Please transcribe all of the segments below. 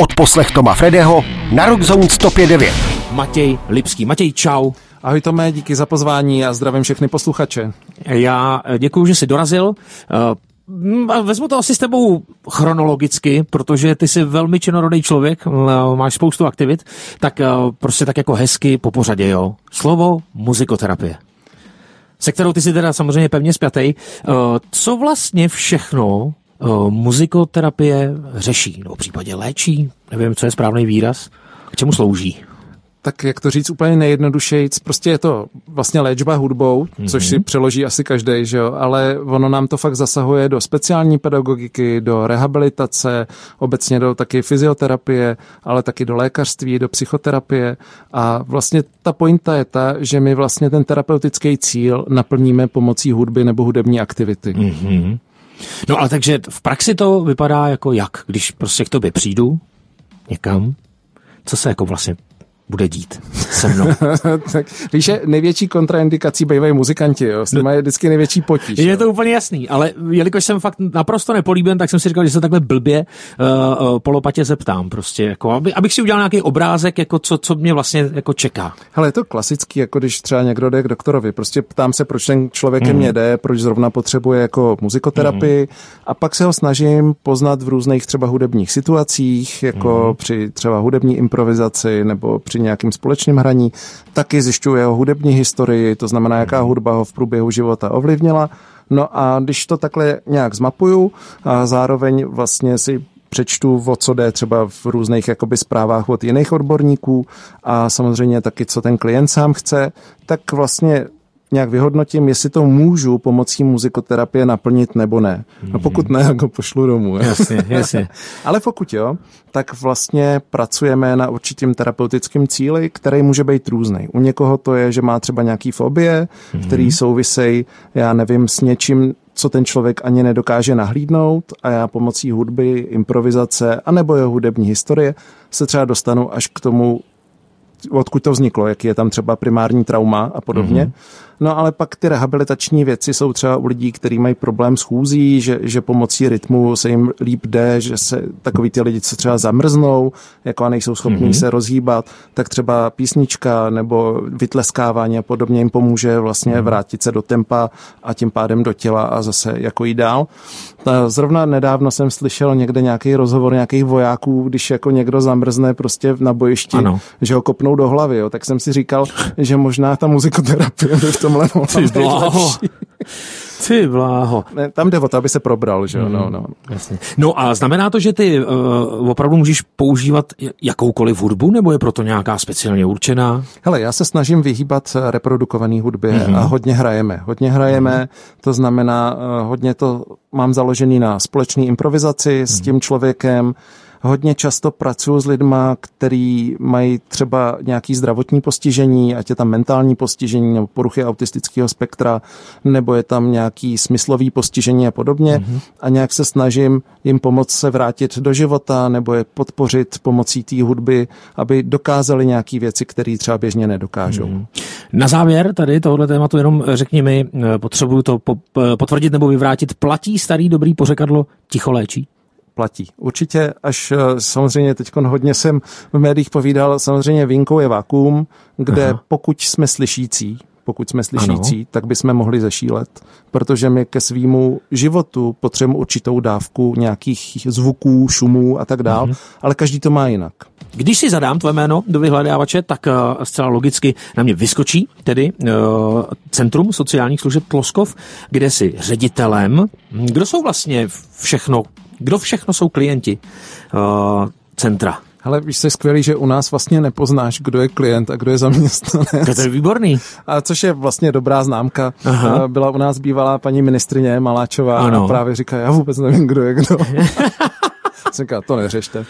Od poslech Toma Fredeho na Rockzone 105.9. Matěj Lipský. Matěj, čau. Ahoj Tome, díky za pozvání a zdravím všechny posluchače. Já děkuji, že jsi dorazil. Eh, vezmu to asi s tebou chronologicky, protože ty jsi velmi činorodý člověk, eh, máš spoustu aktivit, tak eh, prostě tak jako hezky po pořadě, jo. Slovo muzikoterapie se kterou ty si teda samozřejmě pevně spjatej. Co vlastně všechno muzikoterapie řeší, nebo v případě léčí, nevím, co je správný výraz, k čemu slouží? tak jak to říct úplně nejjednodušejíc, prostě je to vlastně léčba hudbou, mm-hmm. což si přeloží asi každý, že jo, ale ono nám to fakt zasahuje do speciální pedagogiky, do rehabilitace, obecně do taky fyzioterapie, ale taky do lékařství, do psychoterapie a vlastně ta pointa je ta, že my vlastně ten terapeutický cíl naplníme pomocí hudby nebo hudební aktivity. Mm-hmm. No ale takže v praxi to vypadá jako jak, když prostě k tobě přijdu někam, co se jako vlastně bude dít se mnou. tak víš, že největší kontraindikací bývají muzikanti, jo? S nimi je vždycky největší potíž. Je jo? to úplně jasný, ale jelikož jsem fakt naprosto nepolíben, tak jsem si říkal, že se takhle blbě uh, uh, polopatě zeptám prostě, jako, aby, abych si udělal nějaký obrázek, jako co, co mě vlastně jako čeká. Ale je to klasický, jako když třeba někdo jde k doktorovi, prostě ptám se, proč ten člověk mm. mě jde, proč zrovna potřebuje jako muzikoterapii mm. a pak se ho snažím poznat v různých třeba hudebních situacích, jako mm. při třeba hudební improvizaci nebo při při nějakým společném hraní, taky zjišťuje jeho hudební historii, to znamená, jaká hudba ho v průběhu života ovlivnila. No a když to takhle nějak zmapuju a zároveň vlastně si přečtu, o co jde třeba v různých jakoby zprávách od jiných odborníků a samozřejmě taky, co ten klient sám chce, tak vlastně nějak vyhodnotím, jestli to můžu pomocí muzikoterapie naplnit nebo ne. A pokud ne, tak ho pošlu domů. Jasně, jasně. Ale pokud jo, tak vlastně pracujeme na určitým terapeutickém cíli, který může být různý. U někoho to je, že má třeba nějaký fobie, mm-hmm. který souvisejí, já nevím, s něčím, co ten člověk ani nedokáže nahlídnout a já pomocí hudby, improvizace anebo jeho hudební historie se třeba dostanu až k tomu, odkud to vzniklo, jaký je tam třeba primární trauma a podobně. Mm-hmm. No ale pak ty rehabilitační věci jsou třeba u lidí, kteří mají problém s chůzí, že, že pomocí rytmu se jim líp jde, že se takový ty lidi, co třeba zamrznou, jako a nejsou schopní mm-hmm. se rozhýbat, tak třeba písnička nebo vytleskávání a podobně jim pomůže vlastně mm-hmm. vrátit se do tempa a tím pádem do těla a zase jako jít dál. Zrovna nedávno jsem slyšel někde nějaký rozhovor nějakých vojáků, když jako někdo zamrzne prostě na bojišti, ano. že ho kopnou do hlavy, jo. tak jsem si říkal, že možná ta muzikoterapie by v tomhle Ty bláho. Ty bláho. Ne, tam jde o to, aby se probral, že jo. Mm, no, no. Jasně. no a znamená to, že ty uh, opravdu můžeš používat jakoukoliv hudbu, nebo je proto nějaká speciálně určená? Hele, já se snažím vyhýbat reprodukované hudbě mm-hmm. a hodně hrajeme. Hodně hrajeme, mm-hmm. to znamená, uh, hodně to mám založený na společné improvizaci mm-hmm. s mhm. tím člověkem, hodně často pracuji s lidma, který mají třeba nějaký zdravotní postižení, ať je tam mentální postižení nebo poruchy autistického spektra, nebo je tam nějaký smyslový postižení a podobně. Mm-hmm. A nějak se snažím jim pomoct se vrátit do života nebo je podpořit pomocí té hudby, aby dokázali nějaké věci, které třeba běžně nedokážou. Mm-hmm. Na závěr tady tohoto tématu jenom řekni mi, eh, potřebuju to potvrdit nebo vyvrátit, platí starý dobrý pořekadlo ticho léčí? Platí. Určitě, až eh, samozřejmě teď hodně jsem v médiích povídal, samozřejmě výjimkou je vakuum, kde Aha. pokud jsme slyšící, pokud jsme slyšící, ano. tak bychom mohli zešílet, protože my ke svýmu životu potřebujeme určitou dávku nějakých zvuků, šumů a tak dál, mhm. ale každý to má jinak. Když si zadám tvoje jméno do vyhledávače, tak uh, zcela logicky na mě vyskočí tedy uh, Centrum sociálních služeb Tloskov, kde jsi ředitelem. Kdo jsou vlastně všechno kdo všechno jsou klienti uh, centra? Ale víš, je skvělý, že u nás vlastně nepoznáš, kdo je klient a kdo je zaměstnanec. To je výborný. A což je vlastně dobrá známka. Aha. Uh, byla u nás bývalá paní ministrině Maláčová ano. a právě říká, já vůbec nevím, kdo je kdo. Říká, to neřešte.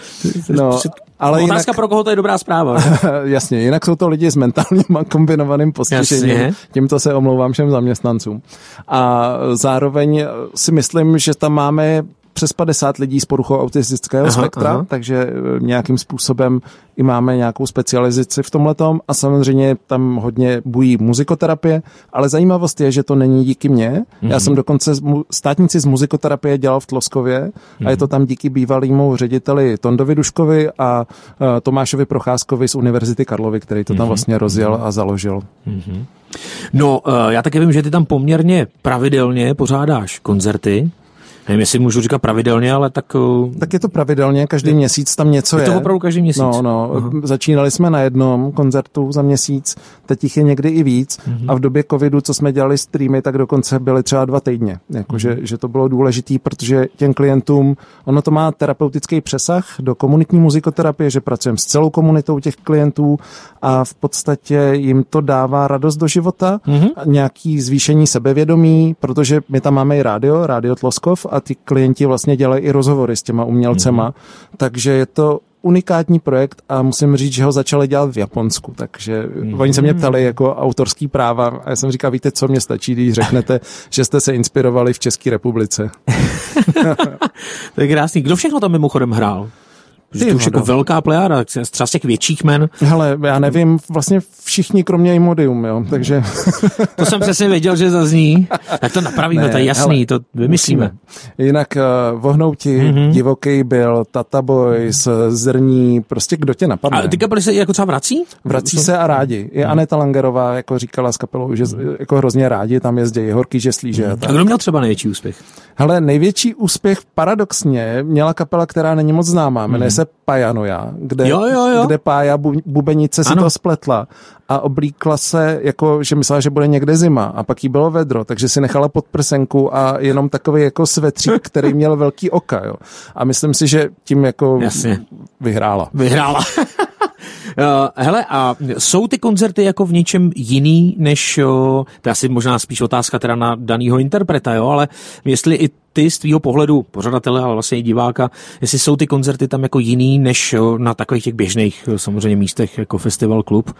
No, ale Otázka jinak, pro koho to je dobrá zpráva. jasně, jinak jsou to lidi s mentálním a kombinovaným postižením. Jasně. Tímto se omlouvám všem zaměstnancům. A zároveň si myslím, že tam máme přes 50 lidí s poruchou autistického aha, spektra, aha. takže eh, nějakým způsobem i máme nějakou specializaci v tomhletom a samozřejmě tam hodně bují muzikoterapie, ale zajímavost je, že to není díky mně. Mm-hmm. Já jsem dokonce státnici z muzikoterapie dělal v Tloskově mm-hmm. a je to tam díky bývalému řediteli Tondovi Duškovi a uh, Tomášovi Procházkovi z Univerzity Karlovy, který to tam mm-hmm. vlastně rozjel a založil. Mm-hmm. No, uh, já také vím, že ty tam poměrně pravidelně pořádáš koncerty. Nevím, jestli můžu říkat pravidelně, ale tak... Uh, tak je to pravidelně, každý je, měsíc tam něco je. Je to opravdu každý měsíc? No, no. Začínali jsme na jednom koncertu za měsíc, teď jich je někdy i víc uh-huh. a v době covidu, co jsme dělali streamy, tak dokonce byly třeba dva týdně. Jako, uh-huh. že, to bylo důležité, protože těm klientům, ono to má terapeutický přesah do komunitní muzikoterapie, že pracujeme s celou komunitou těch klientů a v podstatě jim to dává radost do života, uh-huh. nějaký zvýšení sebevědomí, protože my tam máme i rádio, rádio Tloskov a ty klienti vlastně dělají i rozhovory s těma umělcema, mm-hmm. takže je to unikátní projekt a musím říct, že ho začali dělat v Japonsku, takže mm-hmm. oni se mě ptali jako autorský práva a já jsem říkal, víte, co mě stačí, když řeknete, že jste se inspirovali v České republice. to je krásný. Kdo všechno tam mimochodem hrál? Ty, to už jako velká plejáda, třeba z těch větších men. Hele, já nevím, vlastně všichni kromě Imodium, jo, takže... to jsem přesně věděl, že zazní. Tak to napravíme, ne, to je jasný, hele, to vymyslíme. Jinak uh, vohnouti, mm-hmm. divoký byl, Tata Boys, Zrní, prostě kdo tě napadne. A ty kapely se jako třeba vrací? Vrací se a rádi. I mm. Aneta Langerová jako říkala s kapelou, že jako hrozně rádi tam jezdí, horký žeslíže. Mm. A, a kdo měl třeba největší úspěch? Hele, největší úspěch paradoxně měla kapela, která není moc známá, jmenuje mm. se Pajanoja, kde, jo, jo, jo. kde Pája bu, bubenice si ano. to spletla a oblíkla se, jako, že myslela, že bude někde zima a pak jí bylo vedro, takže si nechala pod prsenku a jenom takový jako svetřík, který měl velký oka, jo. A myslím si, že tím jako Jasně. vyhrála. Vyhrála. Uh, hele, a jsou ty koncerty jako v něčem jiný, než, uh, to je asi možná spíš otázka teda na danýho interpreta, jo, ale jestli i ty z tvýho pohledu pořadatele, ale vlastně i diváka, jestli jsou ty koncerty tam jako jiný než na takových těch běžných samozřejmě místech jako festival klub?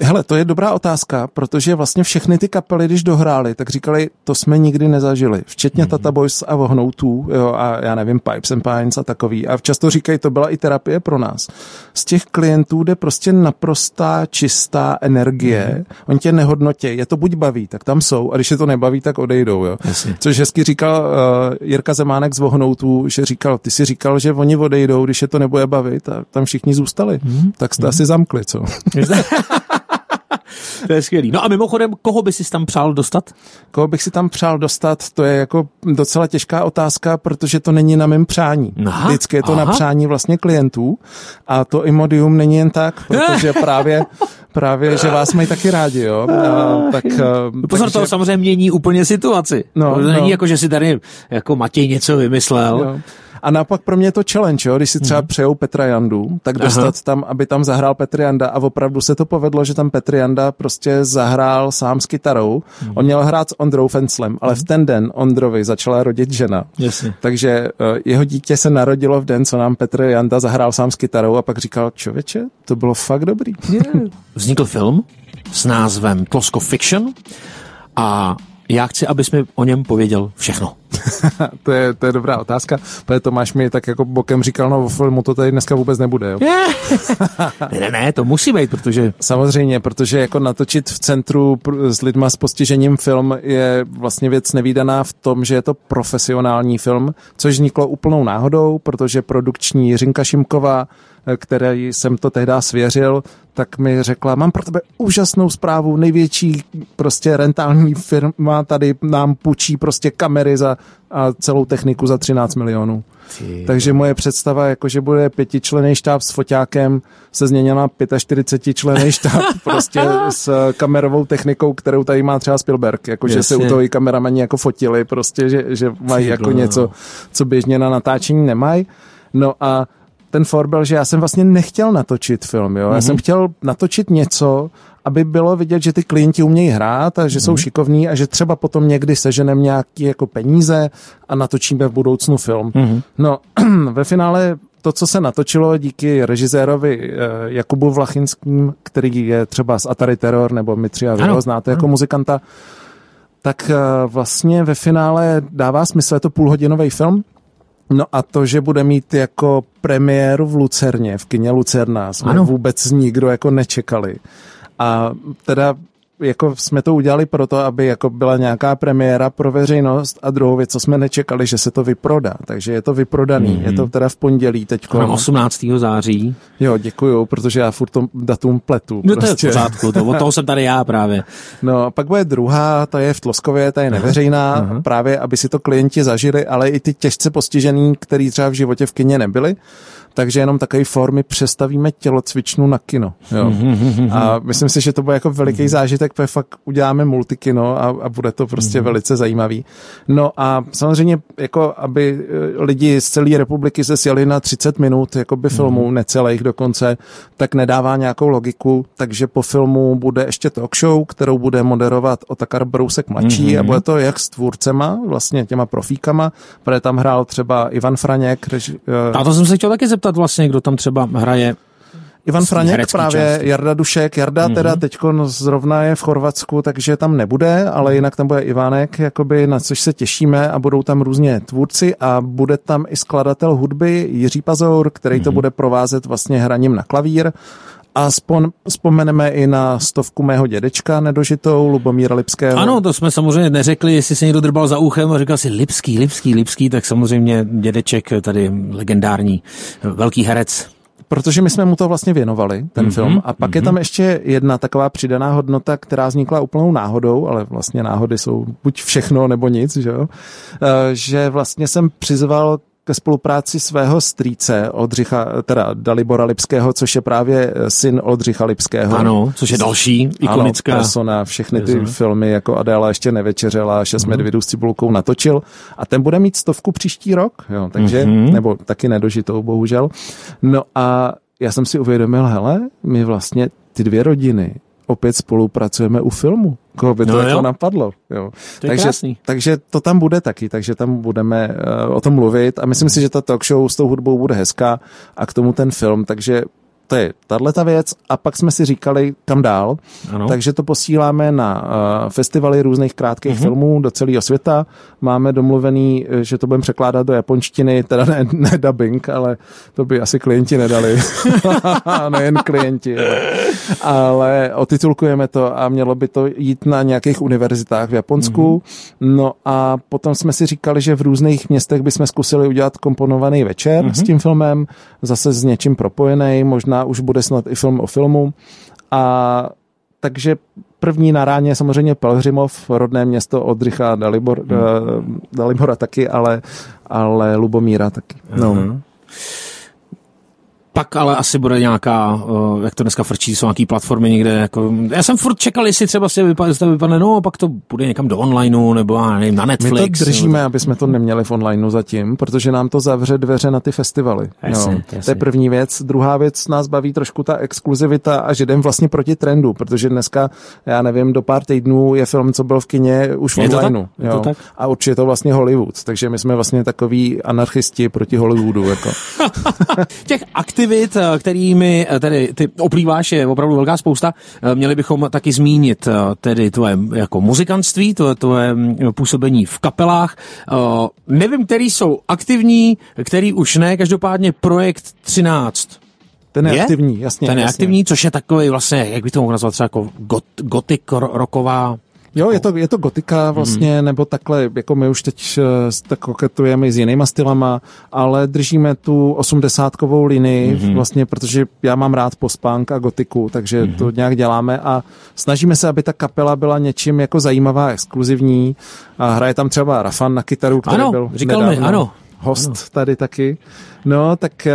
Hele, to je dobrá otázka, protože vlastně všechny ty kapely, když dohrály, tak říkali, to jsme nikdy nezažili. Včetně mm-hmm. Tata Boys a Vohnoutů, jo, a já nevím, Pipes and Pines a takový. A často říkají, to byla i terapie pro nás. Z těch klientů jde prostě naprostá čistá energie. Mm-hmm. Oni tě nehodnotí, je to buď baví, tak tam jsou, a když je to nebaví, tak odejdou. Jo. Jasně. Což hezky říkal uh, Jirka Zemánek z Vohnoutů, že říkal, ty si říkal, že oni odejdou, když je to nebude bavit a tam všichni zůstali. Mm-hmm. Tak jste mm-hmm. asi zamkli, co? to je skvělý. No a mimochodem, koho by si tam přál dostat? Koho bych si tam přál dostat, to je jako docela těžká otázka, protože to není na mém přání. Aha, Vždycky je to aha. na přání vlastně klientů a to Imodium není jen tak, protože právě právě, že vás mají taky rádi, jo. A, tak, Pozor, takže... to samozřejmě mění úplně situaci. No, to není no. jako, že si tady jako Matěj něco vymyslel. Jo. A naopak pro mě je to challenge, jo? když si třeba mm. přejou Petra Jandu, tak dostat Aha. tam, aby tam zahrál Petr Janda a opravdu se to povedlo, že tam Petr Janda prostě zahrál sám s kytarou. Mm. On měl hrát s Ondrou Fenclem, ale mm. v ten den Ondrovi začala rodit žena. Jasně. Takže uh, jeho dítě se narodilo v den, co nám Petr Janda zahrál sám s kytarou a pak říkal, čověče, to bylo fakt dobrý. Yeah. Vznikl film s názvem Klosko Fiction a já chci, abys mi o něm pověděl všechno. to, je, to je dobrá otázka, protože Tomáš mi tak jako bokem říkal, no o filmu to tady dneska vůbec nebude. Jo? ne, ne, ne, to musí být, protože... Samozřejmě, protože jako natočit v centru s lidma s postižením film je vlastně věc nevýdaná v tom, že je to profesionální film, což vzniklo úplnou náhodou, protože produkční Jiřinka Šimková které jsem to tehdy svěřil, tak mi řekla, mám pro tebe úžasnou zprávu, největší prostě rentální firma tady nám půjčí prostě kamery za a celou techniku za 13 milionů. Ty. Takže moje představa, jako že bude pětičlený štáb s foťákem, se změnila na 45 člený štáb prostě s kamerovou technikou, kterou tady má třeba Spielberg, jako že se u toho i kameramani jako fotili, prostě, že, že mají jako něco, co běžně na natáčení nemají. No a ten for byl, že já jsem vlastně nechtěl natočit film, jo. Mm-hmm. Já jsem mhm. chtěl natočit něco, aby bylo vidět, že ty klienti umějí hrát a že mm-hmm. jsou mhm. šikovní a že třeba potom někdy seženeme nějaké jako peníze a natočíme v budoucnu film. Mm-hmm. No, ve finále to, co se natočilo díky režisérovi eh, Jakubu Vlachinským, který je třeba z Atari Terror, nebo my tři a vy ho znáte jako muzikanta, tak eh, vlastně ve finále dává smysl, je to půlhodinový film, No a to, že bude mít jako premiéru v Lucerně, v kině Lucerna, jsme Ano. vůbec nikdo jako nečekali. A teda jako jsme to udělali proto, aby jako byla nějaká premiéra pro veřejnost a druhou věc, co jsme nečekali, že se to vyprodá. Takže je to vyprodaný. Mhm. Mm-hmm. Je to teda v pondělí. Na 18. září. Jo, děkuju, protože já furt to datum pletu. No to je v prostě. pořádku, to, od toho jsem tady já právě. No, a pak bude druhá, ta je v Tloskově, ta je neveřejná, aha. právě aby si to klienti zažili, ale i ty těžce postižený, který třeba v životě v kině nebyli. Takže jenom takové formy přestavíme tělocvičnu na kino. Jo. A myslím si, že to bude jako veliký zážitek, protože fakt uděláme multikino a, a bude to prostě velice zajímavý. No a samozřejmě, jako aby eh, lidi z celé republiky se sjeli na 30 minut jakoby filmů, necelých dokonce, tak nedává nějakou logiku, takže po filmu bude ještě talk show, kterou bude moderovat Otakar Brousek mladší a bude to jak s tvůrcema, vlastně těma profíkama, protože tam hrál třeba Ivan Franěk, reži, eh, A to jsem se chtěl taky zeptat vlastně, kdo tam třeba hraje. Ivan Franěk právě, části. Jarda Dušek, Jarda mm-hmm. teda teďko zrovna je v Chorvatsku, takže tam nebude, ale jinak tam bude Ivánek, jakoby, na což se těšíme a budou tam různě tvůrci a bude tam i skladatel hudby Jiří Pazour, který mm-hmm. to bude provázet vlastně hraním na klavír. A spon, vzpomeneme i na stovku mého dědečka nedožitou, Lubomíra Lipského. Ano, to jsme samozřejmě neřekli, jestli se někdo drbal za uchem a říkal si Lipský, Lipský, Lipský, tak samozřejmě dědeček, tady legendární, velký herec. Protože my jsme mu to vlastně věnovali, ten Mhm, mm-hmm, film. A pak mm-hmm. je tam ještě jedna taková přidaná hodnota, která vznikla úplnou náhodou, ale vlastně náhody jsou buď všechno nebo nic, že jo? Eh, Že vlastně jsem přizval ke spolupráci svého strýce Oldřicha, teda Dalibora Lipského, což je právě syn Oldřicha Lipského. Ano, což je další ikonická. Ano, persona, všechny ty persona. filmy, jako Adéla ještě nevečeřela, Šest Mhm. medvědů s cibulkou natočil a ten bude mít stovku příští rok, jo, takže, Mhm. nebo taky nedožitou, bohužel. No a já jsem si uvědomil, hele, my vlastně ty dvě rodiny opět spolupracujeme u filmu. Koho by to No jako jo. napadlo. Jo. To takže, krásný. takže to tam bude taky, takže tam budeme uh, o tom mluvit a myslím si, že ta talk show s tou hudbou bude hezká a k tomu ten film, takže to je tahle ta věc a pak jsme si říkali, kam dál, Ano. takže to posíláme na uh, festivaly různých krátkých uh-huh. filmů do celého světa. Máme domluvený, eh, že to budeme překládat do japonštiny, teda ne, ne dubbing, ale to by asi klienti nedali. Nejen klienti. Ale, ale otitulkujeme to a mělo by to jít na nějakých univerzitách v Japonsku. Uh-huh. No a potom jsme si říkali, že v různých městech bychom zkusili udělat komponovaný večer uh-huh. s tím filmem, zase s něčím propojený, možná už bude snad i film o filmu. A takže první na ráně je samozřejmě Pelhřimov, rodné město Odrycha Dalibor, hmm. uh, Dalibora taky, ale, ale Lubomíra taky. No. Mhm. Pak ale asi bude nějaká, uh, jak to dneska frčí, jsou nějaký platformy někde. Jako, já jsem furt čekal, jestli třeba si vypadne, jestli to vypadne, no pak to bude někam do onlineu, nebo já nevím, na My Netflix. to držíme, nebo, aby jsme to neměli v onlineu zatím, protože nám to zavře dveře na ty festivaly. Jasně, jo. To jasně. je první věc. Druhá věc nás baví trošku ta exkluzivita a že jdem vlastně proti trendu, protože dneska, já nevím, do pár týdnů je film, co byl v kině, už v to onlineu. tak? Je to jo. tak? A určitě je to vlastně Hollywood, takže my jsme vlastně takový anarchisti proti Hollywoodu. Jako. Těch aktivit, eh, kterými eh, tedy ty oplýváš, je opravdu velká spousta. Eh, Měli bychom taky zmínit tedy tvoje jako muzikantství, tvoje, tvoje mm, působení v kapelách. Nevím, který jsou aktivní, který už ne, každopádně projekt 13. Ten je, Je? aktivní, jasně. Ten je jasně. aktivní, což je takový vlastně, jak bych to mohl nazvat, třeba jako got, gotik ro- roková Jo, je to, je to gotika vlastně, Mhm. mm. nebo takhle, jako my už teď eh, tak koketujeme i s jinýma stylama, ale držíme tu osmdesátkovou linii mm. vlastně, protože já mám rád post-punk a gotiku, takže mm. to nějak děláme a snažíme se, aby ta kapela byla něčím jako zajímavá, exkluzivní a hraje tam třeba Rafan na kytaru, který Ano, byl říkal mi, nedávno ano. Host tady taky. No, tak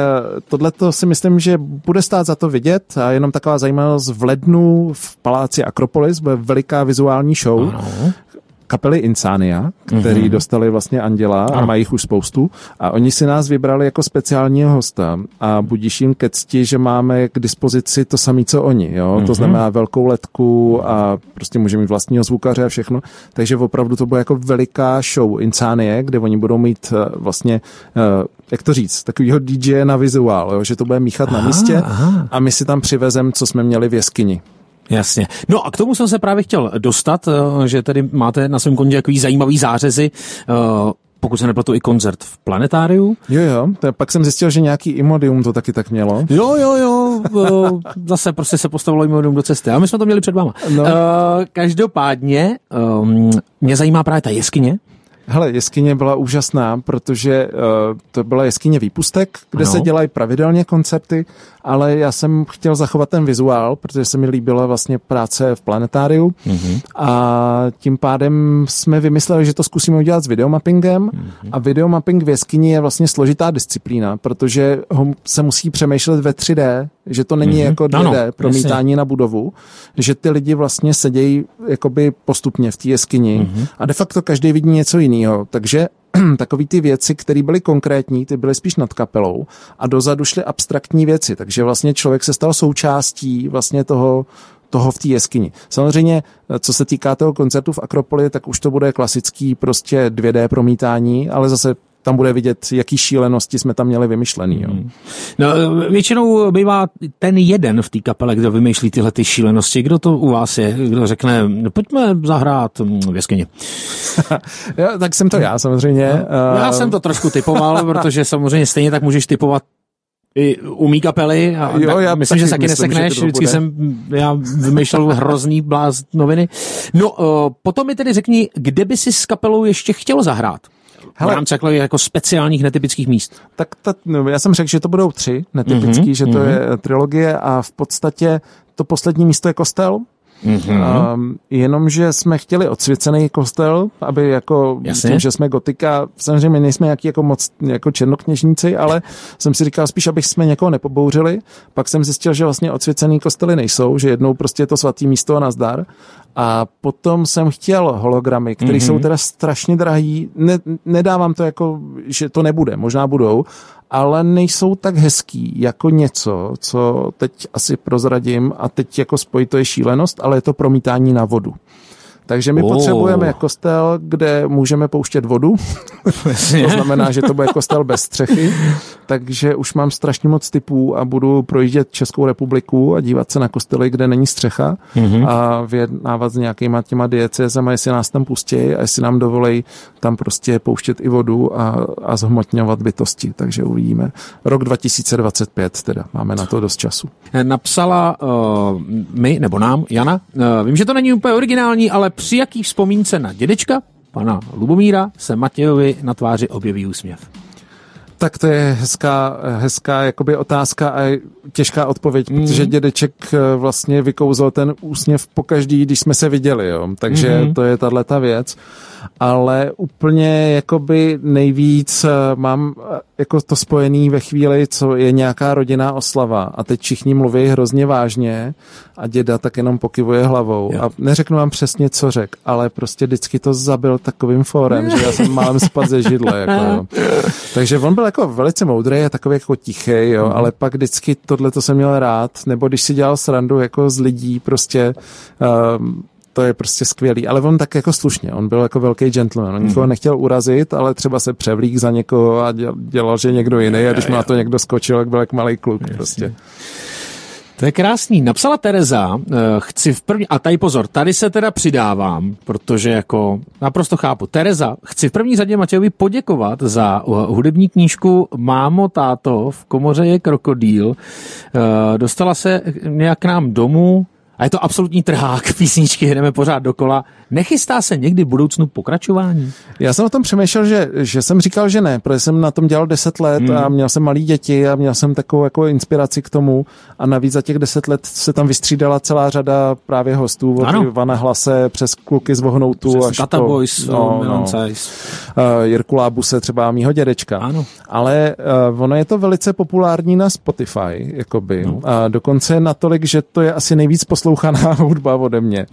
tohle to si myslím, že bude stát za to vidět a jenom taková zajímavost v lednu v paláci Akropolis bude veliká vizuální show Ano. Kapely Insania, který mm-hmm. dostali vlastně Anděla a mají jich už spoustu a oni si nás vybrali jako speciálního hosta a budíš jim ke cti, že máme k dispozici to samé, co oni, jo? Mm-hmm. to znamená velkou letku a prostě můžeme mít vlastního zvukaře a všechno, takže opravdu to bude jako veliká show Insanie, kde oni budou mít eh, vlastně eh, jak to říct, takovýho DJ na vizuál, jo? že to bude míchat na místě aha. a my si tam přivezem, co jsme měli v jeskyni. Jasně. No a k tomu jsem se právě chtěl dostat, eh, že tedy máte na svém kontě takový zajímavý zářezy. Eh, pokud se nepletu, i koncert v planetáriu. Jo, jo, to je, pak jsem zjistil, že nějaký Imodium to taky tak mělo. Jo, jo, jo, o, zase prostě se postavilo Imodium do cesty. A my jsme to měli před váma. No. Uh, každopádně, um, mě zajímá právě ta jeskyně. Hele, jeskyně byla úžasná, protože uh, to byla jeskyně výpustek, kde Ano. se dělají pravidelně koncerty, ale já jsem chtěl zachovat ten vizuál, protože se mi líbila vlastně práce v planetáriu mm-hmm. a tím pádem jsme vymysleli, že to zkusíme udělat s videomappingem mm-hmm. a videomapping v jeskyni je vlastně složitá disciplína, protože ho se musí přemýšlet ve 3D, že to není mm-hmm. jako 2D Ano, promítání na budovu, že ty lidi vlastně sedějí jakoby postupně v té jeskyni mm-hmm. a de facto každý vidí něco jiného, takže takový ty věci, které byly konkrétní, ty byly spíš nad kapelou a dozadu šly abstraktní věci, takže vlastně člověk se stal součástí vlastně toho, toho v té jeskyni. Samozřejmě, co se týká toho koncertu v Akropoli, tak už to bude klasický prostě 2D promítání, ale zase tam bude vidět, jaký šílenosti jsme tam měli vymyšlený. Jo. No, většinou bývá ten jeden v té kapele, kdo vymýšlí tyhle ty šílenosti. Kdo to u vás je? Kdo řekne, no, pojďme zahrát mm, v jeskyni. jo, tak jsem to já samozřejmě. No, já jsem to trošku typoval, protože samozřejmě stejně tak můžeš typovat i umí kapely a Jo, já myslím, že se taky myslím, že nesekneš, bude. vždycky jsem já vymýšlel hrozný bláz noviny. No, uh, potom mi tedy řekni, kde by si s kapelou ještě chtěl zahrát? Hele. v rámci jako speciálních netypických míst. Tak ta, no, já jsem řekl, že to budou tři netypický, Mhm, že to je trilogie a v podstatě to poslední místo je kostel. Mm-hmm. Um, jenomže jsme chtěli odsvěcený kostel, aby jako Jasně. tím, že jsme gotika, samozřejmě nejsme nějaký jako moc jako černokněžníci, ale jsem si říkal spíš, abych jsme někoho nepobouřili. Pak jsem zjistil, že vlastně odsvěcený kostely nejsou, že jednou prostě je to svatý místo a nazdar. A potom jsem chtěl hologramy, které mm-hmm. jsou teda strašně drahý. Ne, nedávám to jako, že to nebude, možná budou, ale nejsou tak hezký jako něco, co teď asi prozradím a teď jako spojit to je šílenost, ale je to promítání na vodu. Takže my Oh. potřebujeme kostel, kde můžeme pouštět vodu. to znamená, že to bude kostel bez střechy. Takže už mám strašně moc typů a budu projíždět Českou republiku a dívat se na kostely, kde není střecha mm-hmm. a vyjednávat s nějakýma těma diecezama, jestli nás tam pustí a jestli nám dovolej tam prostě pouštět i vodu a, a zhmotňovat bytosti. Takže uvidíme. Rok 2025 teda. Máme na to dost času. Napsala uh, mi, nebo nám, Jana, uh, vím, že to není úplně originální, ale při jaký vzpomínce na dědečka, pana Lubomíra, se Matějovi na tváři objeví úsměv. Tak to je hezká, hezká jakoby otázka a těžká odpověď, mm. protože dědeček eh, vlastně vykouzl ten úsměv po každý, když jsme se viděli, jo. Takže mm. to je tahle ta věc. Ale úplně jakoby nejvíc eh, mám eh, jako to spojený ve chvíli, co je nějaká rodinná oslava a teď všichni mluví hrozně vážně a děda tak jenom pokyvuje hlavou Jo. a neřeknu vám přesně, co řek, ale prostě vždycky to zabil takovým fórem, že já jsem málem spad ze židle. Jako, jo. Takže on byl jako velice moudrý a takový jako tichý, jo, ale pak vždycky tohle to jsem měl rád, nebo když si dělal srandu jako z lidí, prostě um, to je prostě skvělý, ale on tak jako slušně, on byl jako velký gentleman, on nikoho nechtěl urazit, ale třeba se převlík za někoho a děl- dělal, že někdo jiný a když na to někdo skočil, tak byl jak malý kluk prostě. To je krásný. Napsala Tereza, eh, chci v první, a tady pozor, tady se teda přidávám, protože jako naprosto chápu. Tereza, chci v první řadě Matějovi poděkovat za hudební knížku Mámo, táto, v komoře je krokodýl. Eh, Dostala se nějak k nám domů, a je to absolutní trhák písničky, jdeme pořád dokola. Nechystá se někdy v budoucnu pokračování? Já jsem o tom přemýšlel, že, že jsem říkal, že ne, protože jsem na tom dělal 10 let Hmm. a měl jsem malý děti a měl jsem takovou jako inspiraci k tomu a navíc za těch 10 let se tam vystřídala celá řada právě hostů, od Ano. Ivana Hlase přes kluky z Vohnoutu až Data po Boys, no, no, Zeiss. uh, Jirku Lábuse, třeba mýho dědečka. Ano. Ale uh, ono je to velice populární na Spotify, jakoby. No. A dokonce natolik, že to je asi nejvíc poslouchaná hudba ode mě.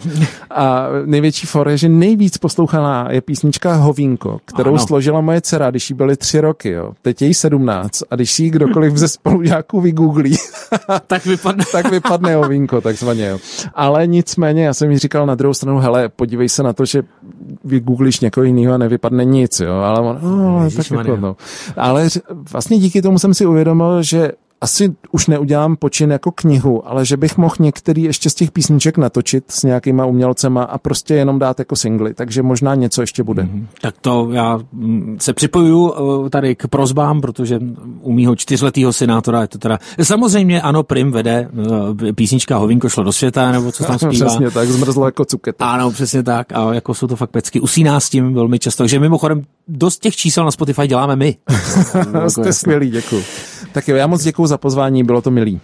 A největší for je, že nejvíc poslouchaná je písnička Hovínko, kterou Ano. složila moje dcera, když jí byly tři roky. Jo. Teď je jí sedmnáct a když si ji kdokoliv ze spolužáků vygooglí, Tak vypadne. tak vypadne Hovínko, takzvaně. Jo. Ale nicméně, já jsem jí říkal na druhou stranu, hele, podívej se na to, že vygooglíš někoho jiného a nevypadne nic, jo. Ale on, oh, tak Ježišmarja. jako, no. Ale vlastně díky tomu jsem si uvědomil, že asi už neudělám počin jako knihu, ale že bych mohl některý ještě z těch písniček natočit s nějakýma umělcema a prostě jenom dát jako singly, takže možná něco ještě bude. Mm-hmm. Tak to já mm, se připoju eh, tady k prozbám, protože u mýho čtyřletého senátora je to teda... Samozřejmě ano, Prim vede eh, písnička Hovinko šlo do světa, nebo co tam zpívá. přesně tak, zmrzlo jako cuketa. Ano, přesně tak. A jako jsou to fakt pecky. Usíná s tím velmi často. Takže mimochodem dost těch čísel na Spotify děláme my. Jste skvělý, děkuji. Tak jo, já moc děkuji za pozvání, bylo to milý.